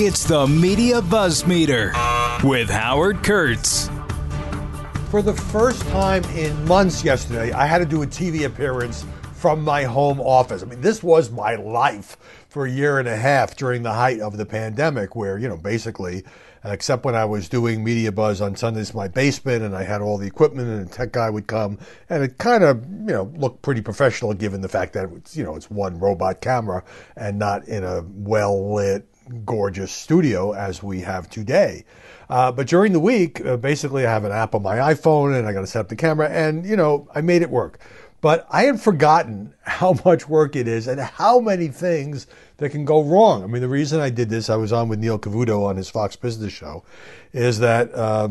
It's the Media Buzz Meter with Howard Kurtz. For the first time in months yesterday, I had to do a TV appearance from my home office. I mean, this was my life for a year and a half during the height of the pandemic, where, you know, basically, except when I was doing Media Buzz on Sundays in my basement and I had all the equipment and a tech guy would come, and it kind of, you know, looked pretty professional given the fact that, it's, you know, it's one robot camera and not in a well lit, gorgeous studio as we have today. Uh, but during the week, uh, basically, I have an app on my iPhone and I got to set up the camera, and you know, I made it work. But I had forgotten how much work it is and how many things that can go wrong. I mean, the reason I did this, I was on with Neil Cavuto on his Fox Business show, is that uh,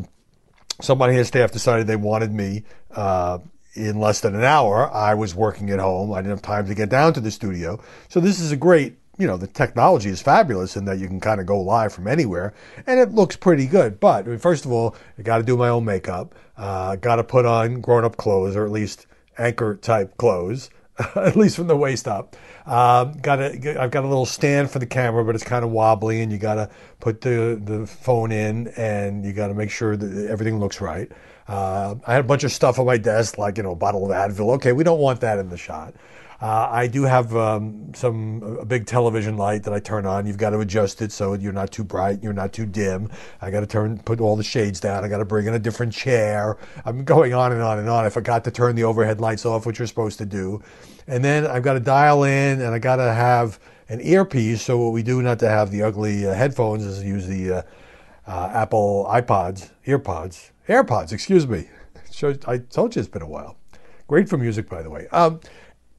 somebody on his staff decided they wanted me uh, in less than an hour. I was working at home. I didn't have time to get down to the studio. So this is a great you know, the technology is fabulous in that you can kind of go live from anywhere and it looks pretty good. But I mean, first of all, I got to do my own makeup, uh, got to put on grown up clothes or at least anchor type clothes, at least from the waist up. Um, got a, I've got a little stand for the camera, but it's kind of wobbly, and you got to put the, the phone in, and you got to make sure that everything looks right. Uh, I had a bunch of stuff on my desk, like you know, a bottle of Advil. Okay, we don't want that in the shot. Uh, I do have um, some a big television light that I turn on. You've got to adjust it so you're not too bright, you're not too dim. I got to turn put all the shades down. I got to bring in a different chair. I'm going on and on and on. I forgot to turn the overhead lights off, which you're supposed to do. And then I've got to dial in, and I got to have an earpiece. So what we do not to have the ugly uh, headphones is use the uh, uh Apple iPods, EarPods, AirPods. Excuse me. I told you it's been a while. Great for music, by the way. Um,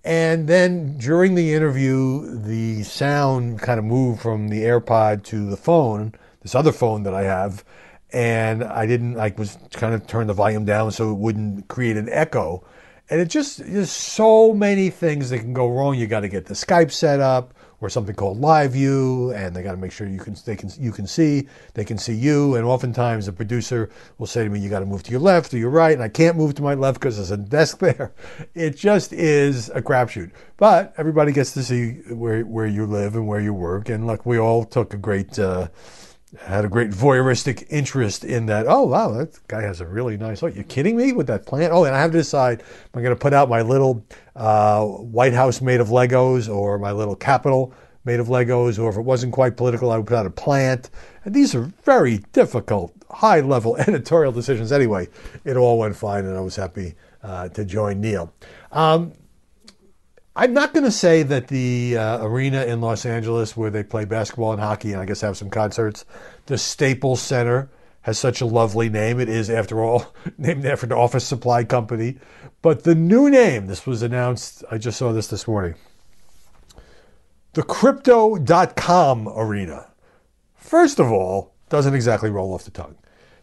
and then during the interview, the sound kind of moved from the AirPod to the phone, this other phone that I have. And I didn't, I was kind of turn the volume down so it wouldn't create an echo. And it just, there's so many things that can go wrong. You got to get the Skype set up or something called live view and they got to make sure you can they can you can see they can see you. And oftentimes the producer will say to me you got to move to your left or your right and I can't move to my left because there's a desk there. It just is a crapshoot. But everybody gets to see where where you live and where you work and look we all took a great uh, had a great voyeuristic interest in that. Oh wow, that guy has a really nice. Oh, you kidding me with that plant? Oh, and I have to decide: am I going to put out my little uh, White House made of Legos, or my little Capitol made of Legos, or if it wasn't quite political, I would put out a plant. And these are very difficult, high-level editorial decisions. Anyway, it all went fine, and I was happy uh, to join Neil. Um, I'm not going to say that the uh, arena in Los Angeles where they play basketball and hockey and I guess have some concerts, the Staples Center has such a lovely name. It is, after all, named after the office supply company. But the new name, this was announced, I just saw this this morning the Crypto.com Arena. First of all, doesn't exactly roll off the tongue.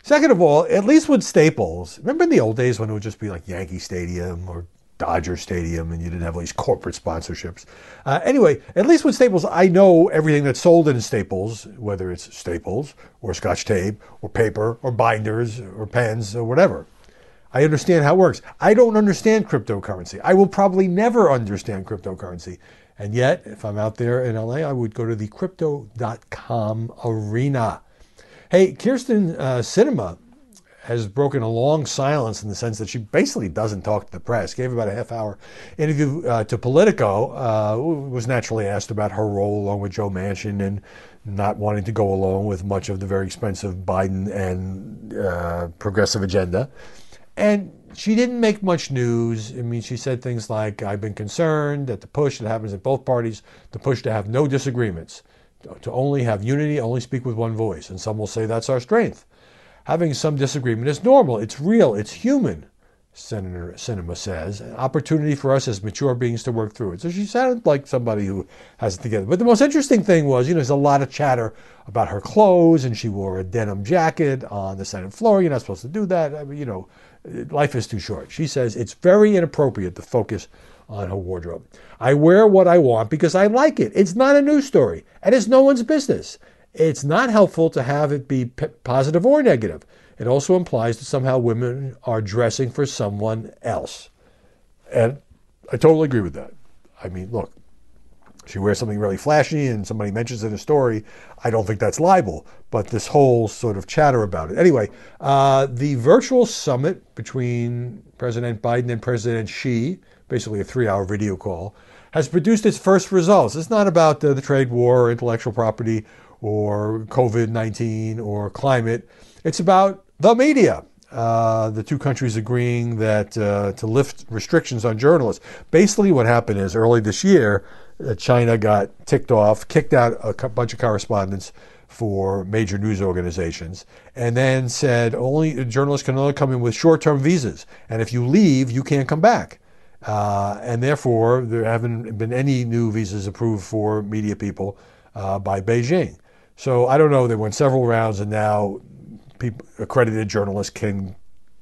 Second of all, at least with Staples, remember in the old days when it would just be like Yankee Stadium or Dodger Stadium and you didn't have all these corporate sponsorships. Uh, anyway, at least with Staples, I know everything that's sold in Staples, whether it's Staples or Scotch tape or paper or binders or pens or whatever. I understand how it works. I don't understand cryptocurrency. I will probably never understand cryptocurrency. And yet, if I'm out there in LA, I would go to the crypto.com arena. Hey, Kirsten uh, Sinema has broken a long silence in the sense that she basically doesn't talk to the press. Gave about a half hour interview uh, to Politico. Uh, was naturally asked about her role along with Joe Manchin and not wanting to go along with much of the very expensive Biden and uh, progressive agenda. And she didn't make much news. I mean, she said things like, I've been concerned that the push that happens at both parties, the push to have no disagreements, to only have unity, only speak with one voice. And some will say that's our strength having some disagreement is normal, it's real, it's human, Senator Sinema says. An opportunity for us as mature beings to work through it. So she sounded like somebody who has it together. But the most interesting thing was, you know, there's a lot of chatter about her clothes, and she wore a denim jacket on the Senate floor. You're not supposed to do that. I mean, you know, life is too short. She says it's very inappropriate to focus on her wardrobe. I wear what I want because I like it. It's not a news story, and it's no one's business. It's not helpful to have it be p- positive or negative. It also implies that somehow women are dressing for someone else. And I totally agree with that. I mean, look, she wears something really flashy and somebody mentions it in a story, I don't think that's libel. But this whole sort of chatter about it. Anyway, uh, the virtual summit between President Biden and President Xi, basically a three hour video call, has produced its first results. It's not about the, the trade war, or intellectual property, or COVID 19, or climate. It's about the media. Uh, the two countries agreeing that uh, to lift restrictions on journalists. Basically, what happened is early this year, uh, China got ticked off, kicked out a bunch of correspondents for major news organizations, and then said only journalists can only come in with short-term visas, and if you leave, you can't come back. Uh, and therefore, there haven't been any new visas approved for media people uh, by Beijing. So I don't know. They went several rounds, and now people, accredited journalists can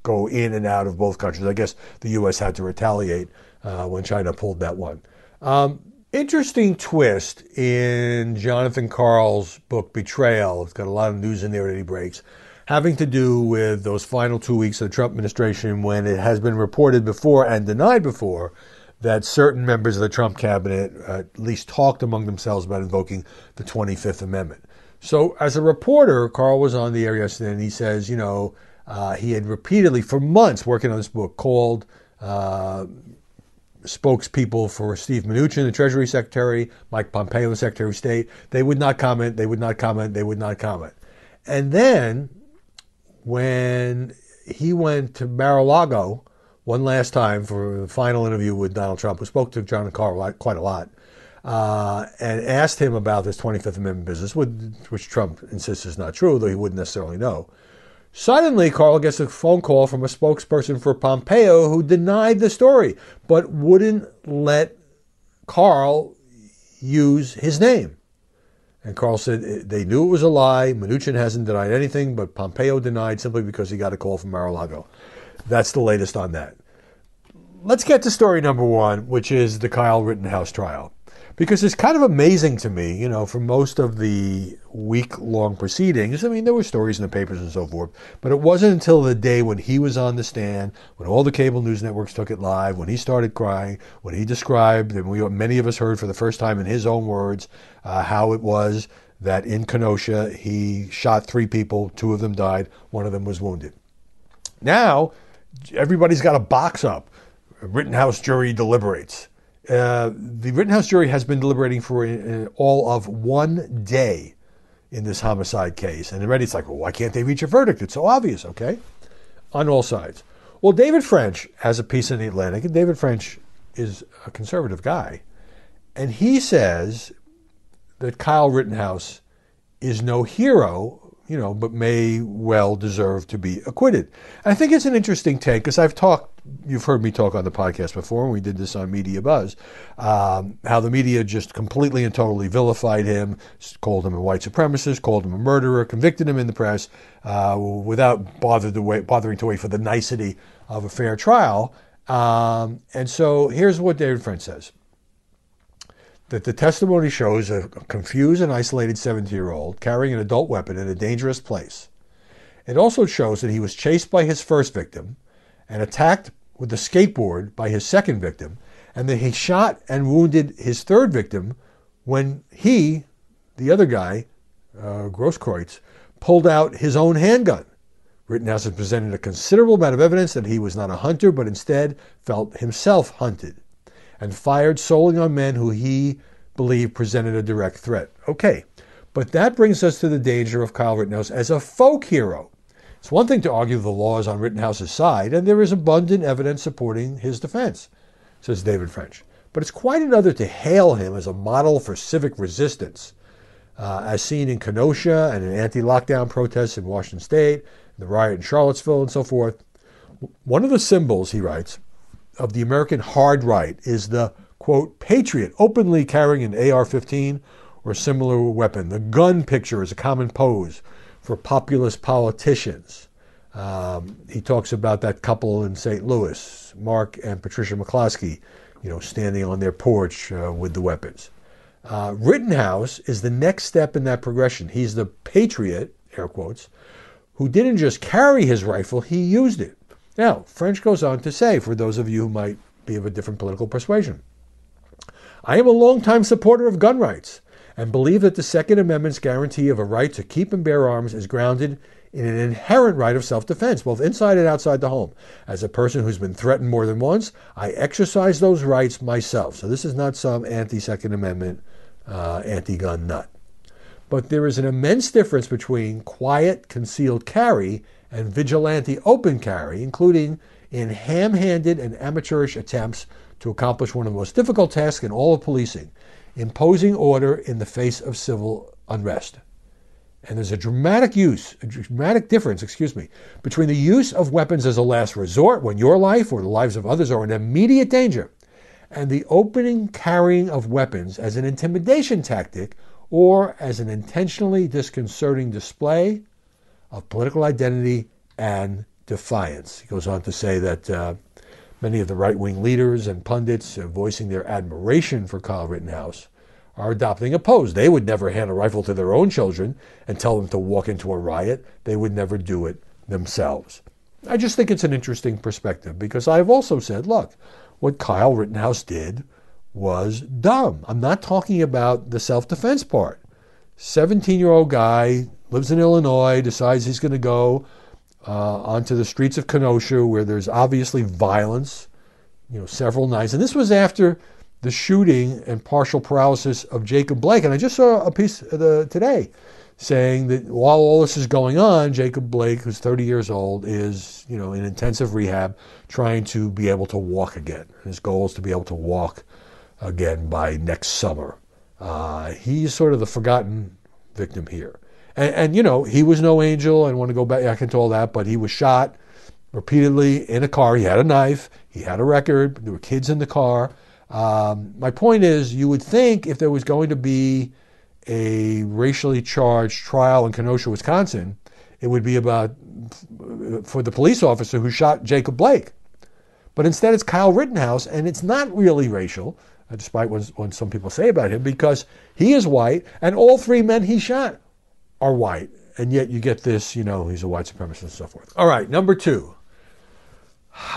go in and out of both countries. I guess the U.S. had to retaliate uh, when China pulled that one. Um, interesting twist in Jonathan Karl's book Betrayal. It's got a lot of news in there that he breaks, having to do with those final two weeks of the Trump administration when it has been reported before and denied before that certain members of the Trump cabinet at least talked among themselves about invoking the 25th Amendment. So, as a reporter, Karl was on the air yesterday and he says, you know, uh, he had repeatedly, for months, working on this book, called uh, spokespeople for Steve Mnuchin, the Treasury Secretary, Mike Pompeo, the Secretary of State. They would not comment, they would not comment, they would not comment. And then, when he went to Mar-a-Lago one last time for the final interview with Donald Trump, who spoke to John Karl quite a lot, uh, and asked him about this 25th Amendment business, which Trump insists is not true, though he wouldn't necessarily know. Suddenly, Karl gets a phone call from a spokesperson for Pompeo who denied the story, but wouldn't let Karl use his name. And Karl said they knew it was a lie. Mnuchin hasn't denied anything, but Pompeo denied simply because he got a call from Mar-a-Lago. That's the latest on that. Let's get to story number one, which is the Kyle Rittenhouse trial because it's kind of amazing to me, you know, for most of the week long proceedings. I mean, there were stories in the papers and so forth, but it wasn't until the day when he was on the stand, when all the cable news networks took it live, when he started crying, when he described, and we many of us heard for the first time in his own words, uh, how it was that in Kenosha he shot three people, two of them died, one of them was wounded. Now, everybody's got a box up. Rittenhouse jury deliberates uh, the Rittenhouse jury has been deliberating for uh, all of one day in this homicide case. And already it's like, well, why can't they reach a verdict? It's so obvious, okay? On all sides. Well, David French has a piece in the Atlantic, and David French is a conservative guy. And he says that Kyle Rittenhouse is no hero you know, but may well deserve to be acquitted. I think it's an interesting take because I've talked, you've heard me talk on the podcast before, and we did this on Media Buzz, um, how the media just completely and totally vilified him, called him a white supremacist, called him a murderer, convicted him in the press uh, without bothered to wait, bothering to wait for the nicety of a fair trial. Um, and so here's what David French says that the testimony shows a confused and isolated 17 year old carrying an adult weapon in a dangerous place. It also shows that he was chased by his first victim and attacked with a skateboard by his second victim, and that he shot and wounded his third victim when he, the other guy, uh, Grosskreutz, pulled out his own handgun. Rittenhouse has presented a considerable amount of evidence that he was not a hunter, but instead felt himself hunted and fired solely on men who he believed presented a direct threat. Okay, but that brings us to the danger of Kyle Rittenhouse as a folk hero. It's one thing to argue the law is on Rittenhouse's side, and there is abundant evidence supporting his defense, says David French. But it's quite another to hail him as a model for civic resistance, uh, as seen in Kenosha and in anti lockdown protests in Washington state, the riot in Charlottesville, and so forth. One of the symbols, he writes, of the American hard right is the quote patriot openly carrying an AR-15 or similar weapon. The gun picture is a common pose for populist politicians. Um, he talks about that couple in St. Louis, Mark and Patricia McCloskey, you know, standing on their porch uh, with the weapons. Uh, Rittenhouse is the next step in that progression. He's the patriot, air quotes, who didn't just carry his rifle, he used it. Now, French goes on to say, for those of you who might be of a different political persuasion, I am a longtime supporter of gun rights and believe that the Second Amendment's guarantee of a right to keep and bear arms is grounded in an inherent right of self defense, both inside and outside the home. As a person who's been threatened more than once, I exercise those rights myself. So this is not some anti Second Amendment, uh, anti gun nut. But there is an immense difference between quiet, concealed carry and vigilante open carry, including in ham handed and amateurish attempts to accomplish one of the most difficult tasks in all of policing imposing order in the face of civil unrest. And there's a dramatic use, a dramatic difference, excuse me, between the use of weapons as a last resort when your life or the lives of others are in immediate danger, and the opening carrying of weapons as an intimidation tactic or as an intentionally disconcerting display of political identity and defiance. He goes on to say that uh, many of the right wing leaders and pundits voicing their admiration for Kyle Rittenhouse are adopting a pose. They would never hand a rifle to their own children and tell them to walk into a riot. They would never do it themselves. I just think it's an interesting perspective because I've also said, look, what Kyle Rittenhouse did was dumb. I'm not talking about the self defense part. 17 year old guy lives in Illinois, decides he's going to go uh, onto the streets of Kenosha where there's obviously violence, you know, several nights. And this was after the shooting and partial paralysis of Jacob Blake. And I just saw a piece the, today saying that while all this is going on, Jacob Blake, who's 30 years old, is you know in intensive rehab, trying to be able to walk again. His goal is to be able to walk again by next summer. Uh, he's sort of the forgotten victim here. And, and, you know, he was no angel. I don't want to go back into all that, but he was shot repeatedly in a car. He had a knife. He had a record. There were kids in the car. Um, my point is, you would think if there was going to be a racially charged trial in Kenosha, Wisconsin, it would be about for the police officer who shot Jacob Blake. But instead, it's Kyle Rittenhouse, and it's not really racial, uh, despite what, what some people say about him, because he is white, and all three men he shot are white. And yet you get this, you know, he's a white supremacist and so forth. All right, number two.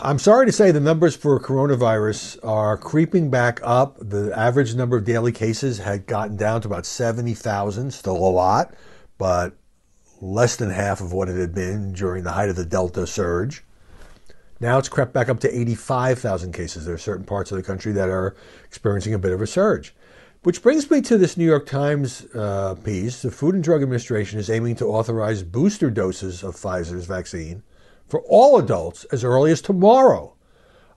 I'm sorry to say the numbers for coronavirus are creeping back up. The average number of daily cases had gotten down to about 70,000, still a lot, but less than half of what it had been during the height of the Delta surge. Now it's crept back up to 85,000 cases. There are certain parts of the country that are experiencing a bit of a surge. Which brings me to this New York Times uh, piece. The Food and Drug Administration is aiming to authorize booster doses of Pfizer's vaccine for all adults as early as tomorrow,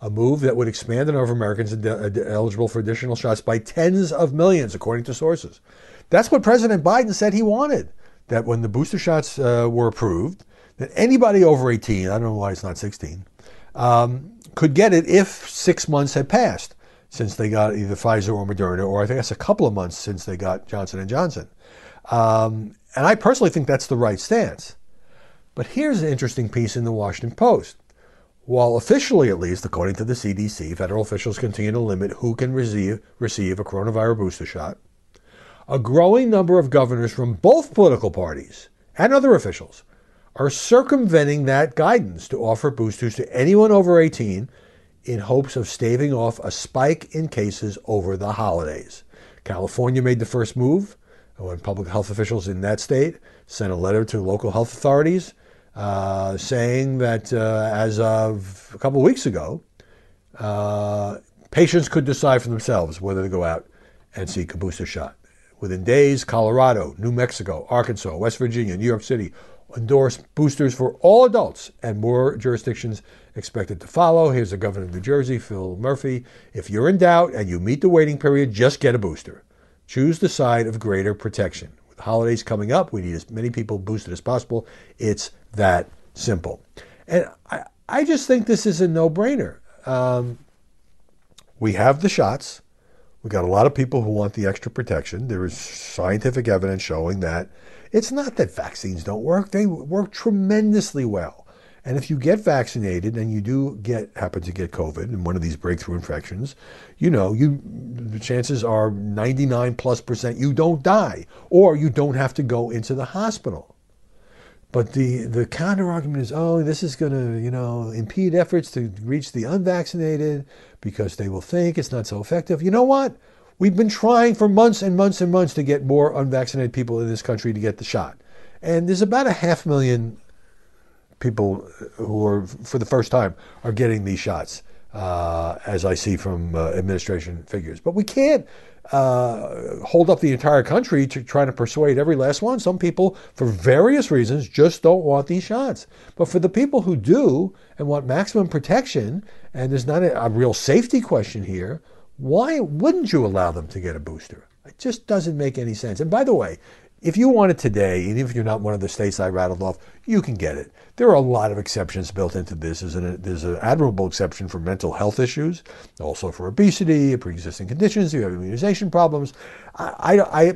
a move that would expand the number of Americans eligible for additional shots by tens of millions, according to sources. That's what President Biden said he wanted. That when the booster shots uh, were approved, that anybody over 18, I don't know why it's not 16, um, could get it if six months had passed since they got either Pfizer or Moderna, or I think that's a couple of months since they got Johnson and Johnson. Um, and I personally think that's the right stance. But here's an interesting piece in the Washington Post. While officially, at least, according to the CDC, federal officials continue to limit who can receive, receive a coronavirus booster shot, a growing number of governors from both political parties and other officials are circumventing that guidance to offer boosters to anyone over 18 in hopes of staving off a spike in cases over the holidays. California made the first move when public health officials in that state sent a letter to local health authorities uh, saying that uh, as of a couple of weeks ago, uh, patients could decide for themselves whether to go out and seek a booster shot. Within days, Colorado, New Mexico, Arkansas, West Virginia, New York City endorsed boosters for all adults, and more jurisdictions expected to follow. Here's the governor of New Jersey, Phil Murphy. If you're in doubt and you meet the waiting period, just get a booster. Choose the side of greater protection. With the holidays coming up, we need as many people boosted as possible. It's that simple. And I, I just think this is a no brainer. Um, we have the shots. We've got a lot of people who want the extra protection. There is scientific evidence showing that it's not that vaccines don't work, they work tremendously well. And if you get vaccinated and you do get happen to get COVID and one of these breakthrough infections, you know, you the chances are 99 plus percent you don't die or you don't have to go into the hospital. But the, the counter argument is, oh, this is going to, you know, impede efforts to reach the unvaccinated because they will think it's not so effective. You know what? We've been trying for months and months and months to get more unvaccinated people in this country to get the shot. And there's about a half million people who are, for the first time, are getting these shots, uh, as I see from uh, administration figures. But we can't uh, hold up the entire country to trying to persuade every last one. Some people, for various reasons, just don't want these shots. But for the people who do and want maximum protection, and there's not a, a real safety question here, why wouldn't you allow them to get a booster? It just doesn't make any sense. And by the way, if you want it today, even if you're not one of the states I rattled off, you can get it. There are a lot of exceptions built into this. There's an, there's an admirable exception for mental health issues, also for obesity, pre-existing conditions. You have immunization problems. I, I,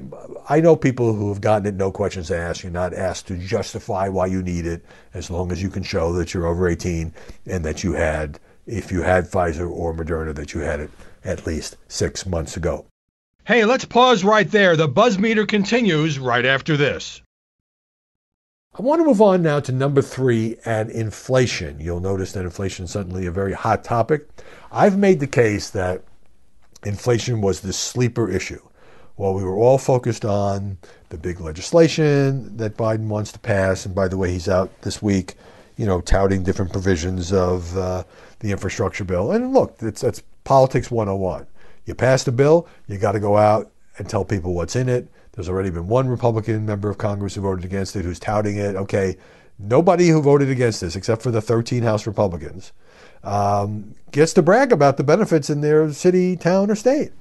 I know people who have gotten it, no questions asked. You're not asked to justify why you need it, as long as you can show that you're over 18 and that you had, if you had Pfizer or Moderna, that you had it at least six months ago. Hey, let's pause right there. The buzz meter continues right after this. I want to move on now to number three and inflation. You'll notice that inflation is suddenly a very hot topic. I've made the case that inflation was the sleeper issue. While we were all focused on the big legislation that Biden wants to pass, and by the way, he's out this week, you know, touting different provisions of uh, the infrastructure bill. And look, it's, that's politics 101. You pass the bill, you got to go out and tell people what's in it. There's already been one Republican member of Congress who voted against it, who's touting it. Okay, nobody who voted against this, except for the 13 House Republicans, um, gets to brag about the benefits in their city, town, or state.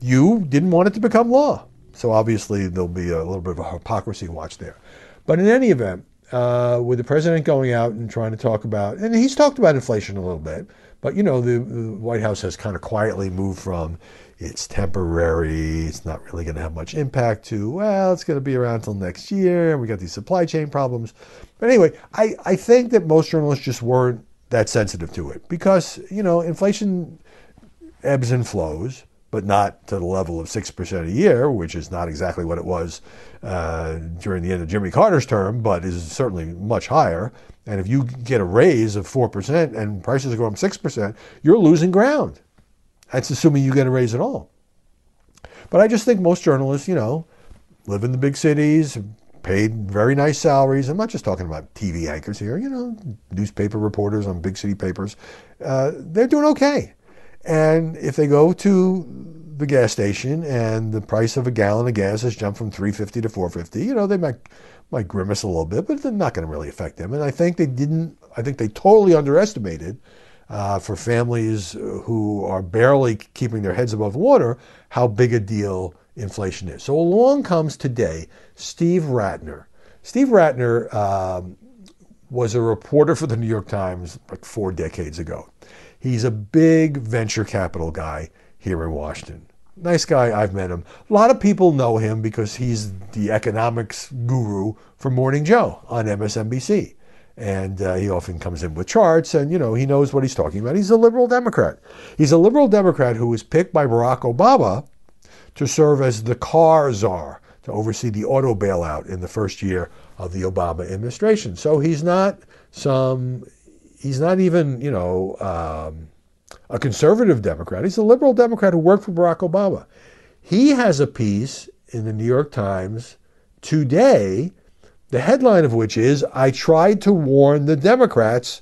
You didn't want it to become law. So obviously there'll be a little bit of a hypocrisy watch there. But in any event, uh, with the president going out and trying to talk about, and he's talked about inflation a little bit, but you know, the, the White House has kind of quietly moved from it's temporary, it's not really going to have much impact to, well, it's going to be around until next year, and we got these supply chain problems. But anyway, I, I think that most journalists just weren't that sensitive to it because, you know, inflation ebbs and flows but not to the level of 6% a year, which is not exactly what it was uh, during the end of Jimmy Carter's term, but is certainly much higher. And if you get a raise of 4% and prices go up 6%, you're losing ground. That's assuming you get a raise at all. But I just think most journalists, you know, live in the big cities, paid very nice salaries. I'm not just talking about TV anchors here, you know, newspaper reporters on big city papers. Uh, they're doing okay. And if they go to the gas station and the price of a gallon of gas has jumped from 350 to 450, you know, they might might grimace a little bit, but they're not going to really affect them. And I think they didn't. I think they totally underestimated uh, for families who are barely keeping their heads above water how big a deal inflation is. So along comes today Steve Rattner. Steve Rattner um, was a reporter for the New York Times like four decades ago. He's a big venture capital guy here in Washington. Nice guy, I've met him. A lot of people know him because he's the economics guru for Morning Joe on MSNBC. And uh, he often comes in with charts and, you know, he knows what he's talking about. He's a liberal Democrat. He's a liberal Democrat who was picked by Barack Obama to serve as the car czar, to oversee the auto bailout in the first year of the Obama administration. So he's not some he's not even, you know, um, a conservative Democrat. He's a liberal Democrat who worked for Barack Obama. He has a piece in the New York Times today, the headline of which is I tried to warn the Democrats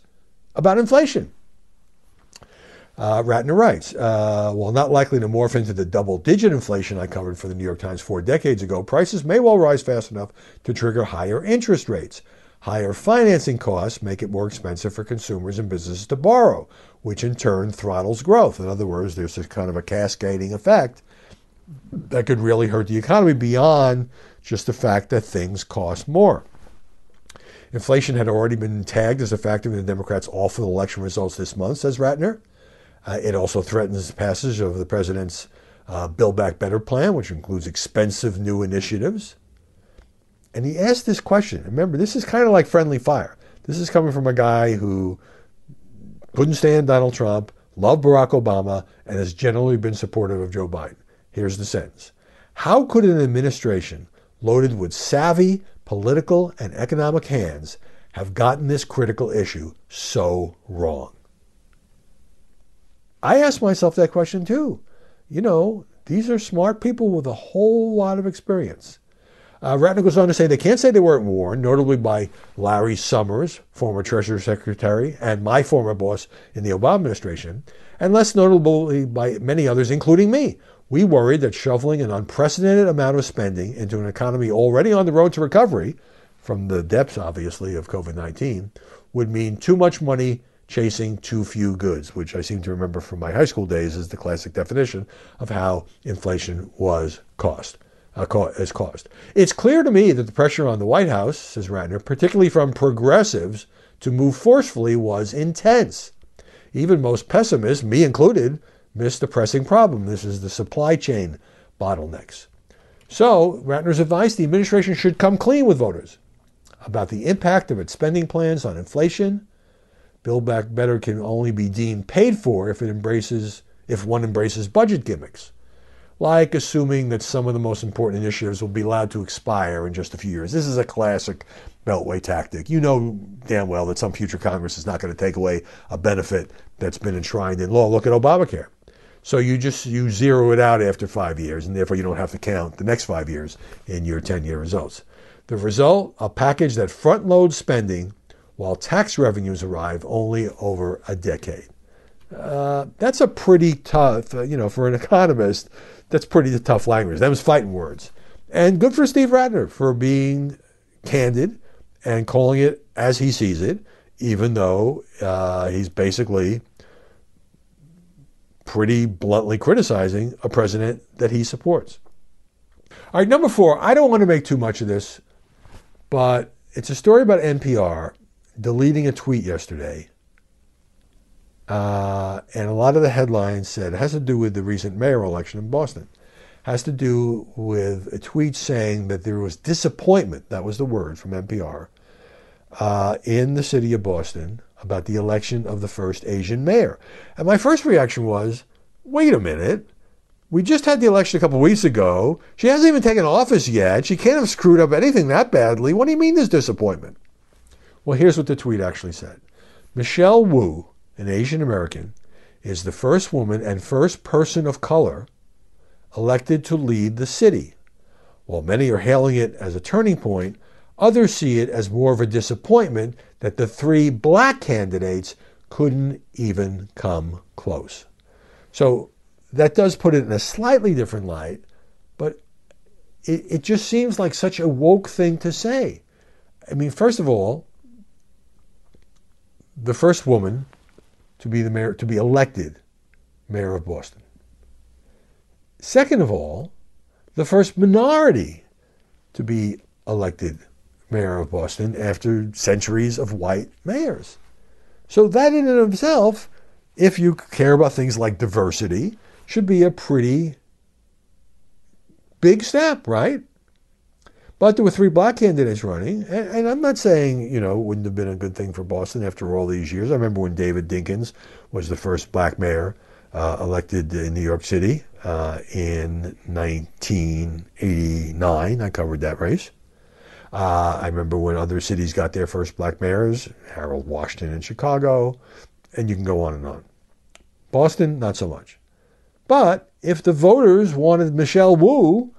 about inflation. Uh, Rattner writes, uh, while not likely to morph into the double digit inflation I covered for the New York Times four decades ago, prices may well rise fast enough to trigger higher interest rates. Higher financing costs make it more expensive for consumers and businesses to borrow, which in turn throttles growth. In other words, there's a kind of a cascading effect that could really hurt the economy beyond just the fact that things cost more. Inflation had already been tagged as a factor in the Democrats' awful election results this month, says Rattner. Uh, it also threatens the passage of the president's uh, Build Back Better plan, which includes expensive new initiatives. And he asked this question. Remember, this is kind of like friendly fire. This is coming from a guy who couldn't stand Donald Trump, loved Barack Obama, and has generally been supportive of Joe Biden. Here's the sentence How could an administration loaded with savvy political and economic hands have gotten this critical issue so wrong? I ask myself that question too. You know, these are smart people with a whole lot of experience. Uh, Rattner goes on to say they can't say they weren't warned, notably by Larry Summers, former Treasury Secretary, and my former boss in the Obama administration, and less notably by many others, including me. We worried that shoveling an unprecedented amount of spending into an economy already on the road to recovery, from the depths, obviously, of COVID 19, would mean too much money chasing too few goods, which I seem to remember from my high school days as the classic definition of how inflation was cost. Uh, is caused. It's clear to me that the pressure on the White House, says Rattner, particularly from progressives, to move forcefully was intense. Even most pessimists, me included, missed the pressing problem. This is the supply chain bottlenecks. So, Rattner's advice the administration should come clean with voters about the impact of its spending plans on inflation. Build Back Better can only be deemed paid for if it embraces if one embraces budget gimmicks, like assuming that some of the most important initiatives will be allowed to expire in just a few years. This is a classic beltway tactic. You know damn well that some future Congress is not going to take away a benefit that's been enshrined in law. Look at Obamacare. So you just you zero it out after five years, and therefore you don't have to count the next five years in your 10-year results. The result, a package that front loads spending while tax revenues arrive only over a decade. Uh, that's a pretty tough, uh, you know, for an economist, that's pretty tough language. That was fighting words. And good for Steve Rattner for being candid and calling it as he sees it, even though uh, he's basically pretty bluntly criticizing a president that he supports. All right, number four, I don't want to make too much of this, but it's a story about NPR deleting a tweet yesterday. Uh, and a lot of the headlines said it has to do with the recent mayoral election in Boston. It has to do with a tweet saying that there was disappointment, that was the word from NPR, uh, in the city of Boston about the election of the first Asian mayor. And my first reaction was, wait a minute. We just had the election a couple weeks ago. She hasn't even taken office yet. She can't have screwed up anything that badly. What do you mean there's disappointment? Well, here's what the tweet actually said Michelle Wu, an Asian American, is the first woman and first person of color elected to lead the city. While many are hailing it as a turning point, Others see it as more of a disappointment that the three black candidates couldn't even come close. So that does put it in a slightly different light, but it, it just seems like such a woke thing to say. I mean, first of all, the first woman to be the mayor to be elected mayor of Boston. Second of all, the first minority to be elected mayor of Boston after centuries of white mayors. So, that in and of itself, if you care about things like diversity, should be a pretty big step, right? But there were three black candidates running, and, and, I'm not saying, you know, it wouldn't have been a good thing for Boston after all these years. I remember when David Dinkins was the first black mayor uh, elected in New York City uh, in 1989. I covered that race. Uh, I remember when other cities got their first black mayors, Harold Washington in Chicago, and you can go on and on. Boston, not so much. But if the voters wanted Michelle Wu,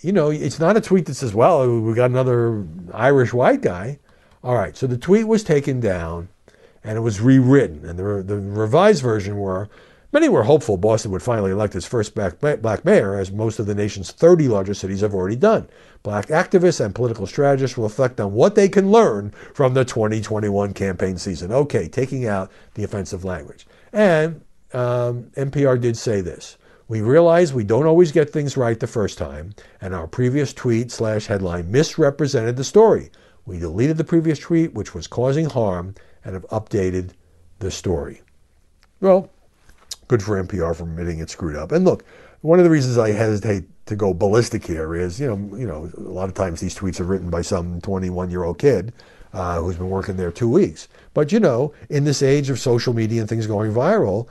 you know, it's not a tweet that says, well, we got another Irish white guy. All right, so the tweet was taken down and it was rewritten. And the, the revised version were Many were hopeful Boston would finally elect its first black, black mayor, as most of the nation's 30 largest cities have already done. Black activists and political strategists will reflect on what they can learn from the 2021 campaign season. Okay, taking out the offensive language. And um, NPR did say this. We realize we don't always get things right the first time, and our previous tweet slash headline misrepresented the story. We deleted the previous tweet, which was causing harm, and have updated the story. Well, good for NPR for admitting it screwed up. And look, one of the reasons I hesitate to go ballistic here is, you know, you know, a lot of times these tweets are written by some 21 year old kid uh, who's been working there two weeks. But you know, in this age of social media and things going viral,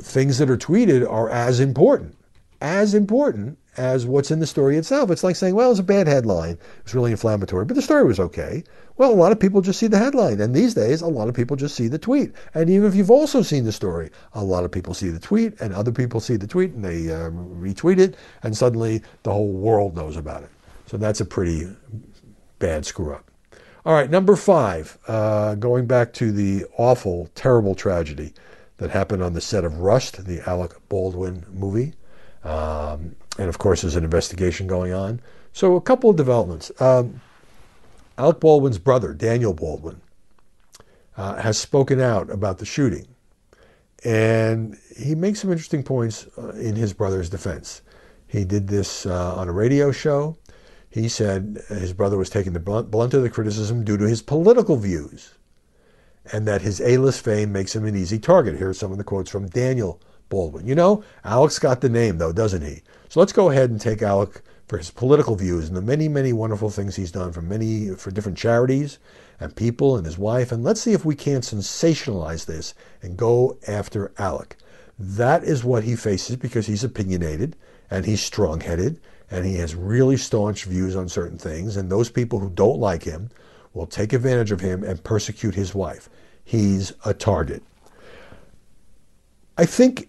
things that are tweeted are as important, as important as what's in the story itself. It's like saying, well, it's a bad headline. It's really inflammatory, but the story was okay. Well, a lot of people just see the headline. And these days, a lot of people just see the tweet. And even if you've also seen the story, a lot of people see the tweet and other people see the tweet and they uh, retweet it. And suddenly the whole world knows about it. So that's a pretty bad screw up. All right, number five, uh, going back to the awful, terrible tragedy that happened on the set of Rust, the Alec Baldwin movie. Um, and of course, there's an investigation going on. So, a couple of developments. Um, Alec Baldwin's brother, Daniel Baldwin, uh, has spoken out about the shooting. And he makes some interesting points uh, in his brother's defense. He did this uh, on a radio show. He said his brother was taking the blunt, blunt of the criticism due to his political views and that his A-list fame makes him an easy target. Here are some of the quotes from Daniel Baldwin. You know, Alex got the name, though, doesn't he? So let's go ahead and take Alec for his political views and the many, many wonderful things he's done for many for different charities and people and his wife. And let's see if we can't sensationalize this and go after Alec. That is what he faces because he's opinionated and he's strong-headed and he has really staunch views on certain things. And those people who don't like him will take advantage of him and persecute his wife. He's a target. I think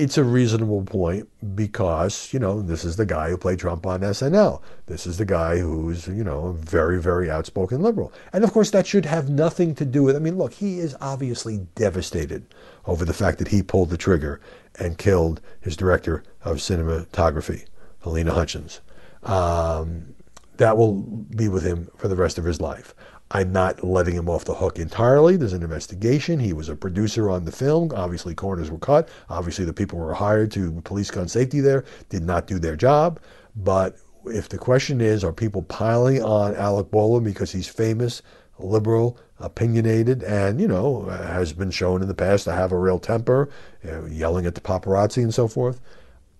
it's a reasonable point because, you know, this is the guy who played Trump on SNL. This is the guy who's, you know, very, very outspoken liberal. And of course, that should have nothing to do with, I mean, look, he is obviously devastated over the fact that he pulled the trigger and killed his director of cinematography, Halyna Hutchins. Um, that will be with him for the rest of his life. I'm not letting him off the hook entirely. There's an investigation. He was a producer on the film. Obviously, corners were cut. Obviously, the people who were hired to police gun safety there did not do their job. But if the question is, are people piling on Alec Baldwin because he's famous, liberal, opinionated, and, you know, has been shown in the past to have a real temper, you know, yelling at the paparazzi and so forth?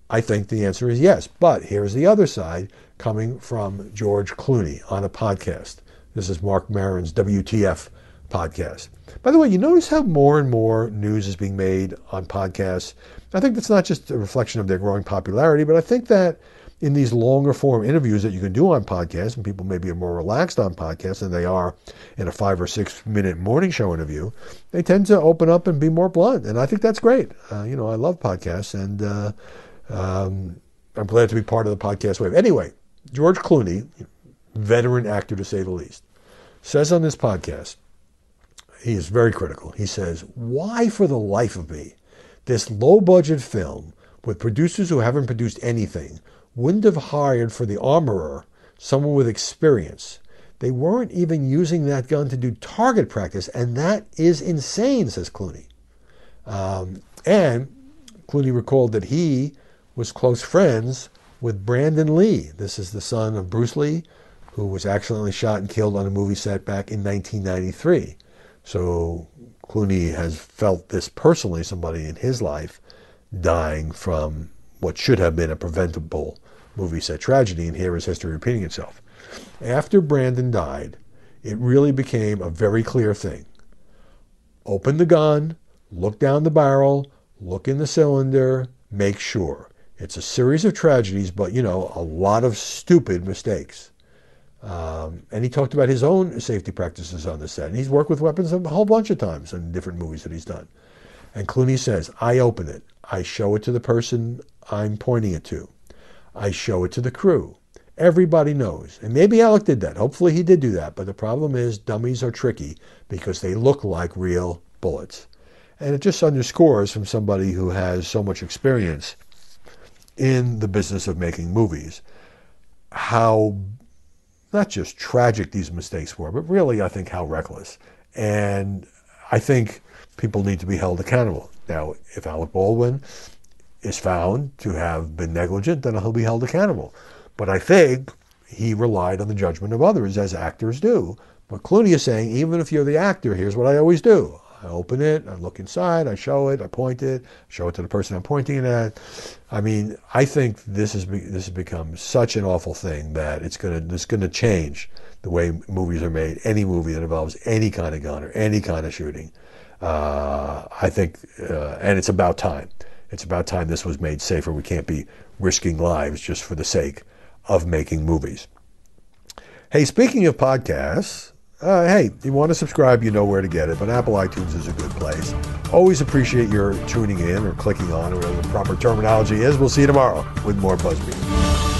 I think the answer is yes. But here's the other side coming from George Clooney on a podcast. This is Marc Maron's WTF podcast. By the way, you notice how more and more news is being made on podcasts. I think that's not just a reflection of their growing popularity, but I think that in these longer form interviews that you can do on podcasts, and people maybe are more relaxed on podcasts than they are in a five or six minute morning show interview, they tend to open up and be more blunt. And I think that's great. Uh, you know, I love podcasts, and uh, um, I'm glad to be part of the podcast wave. Anyway, George Clooney, veteran actor to say the least, says on this podcast, he is very critical. He says, Why, for the life of me, this low budget film with producers who haven't produced anything wouldn't have hired for the armorer someone with experience? They weren't even using that gun to do target practice, and that is insane, says Clooney. Um, and Clooney recalled that he was close friends with Brandon Lee. This is the son of Bruce Lee, who was accidentally shot and killed on a movie set back in 1993. So Clooney has felt this personally, somebody in his life dying from what should have been a preventable movie set tragedy, and here is history repeating itself. After Brandon died, it really became a very clear thing. Open the gun, look down the barrel, look in the cylinder, make sure. It's a series of tragedies, but you know, a lot of stupid mistakes. Um, and he talked about his own safety practices on the set. And he's worked with weapons a whole bunch of times in different movies that he's done. And Clooney says, I open it. I show it to the person I'm pointing it to. I show it to the crew. Everybody knows. And maybe Alec did that. Hopefully he did do that. But the problem is dummies are tricky because they look like real bullets. And it just underscores from somebody who has so much experience in the business of making movies how not just tragic these mistakes were, but really, I think, how reckless. And I think people need to be held accountable. Now, if Alec Baldwin is found to have been negligent, then he'll be held accountable. But I think he relied on the judgment of others, as actors do. But Clooney is saying, even if you're the actor, here's what I always do. I open it, I look inside, I show it, I point it, show it to the person I'm pointing it at. I mean, I think this has this has become such an awful thing that it's gonna it's gonna change the way movies are made. Any movie that involves any kind of gun or any kind of shooting, uh, I think, uh, and it's about time. It's about time this was made safer. We can't be risking lives just for the sake of making movies. Hey, speaking of podcasts, uh, hey, you want to subscribe, you know where to get it, but Apple iTunes is a good place. Always appreciate your tuning in or clicking on, or whatever the proper terminology is. We'll see you tomorrow with more BuzzBeat.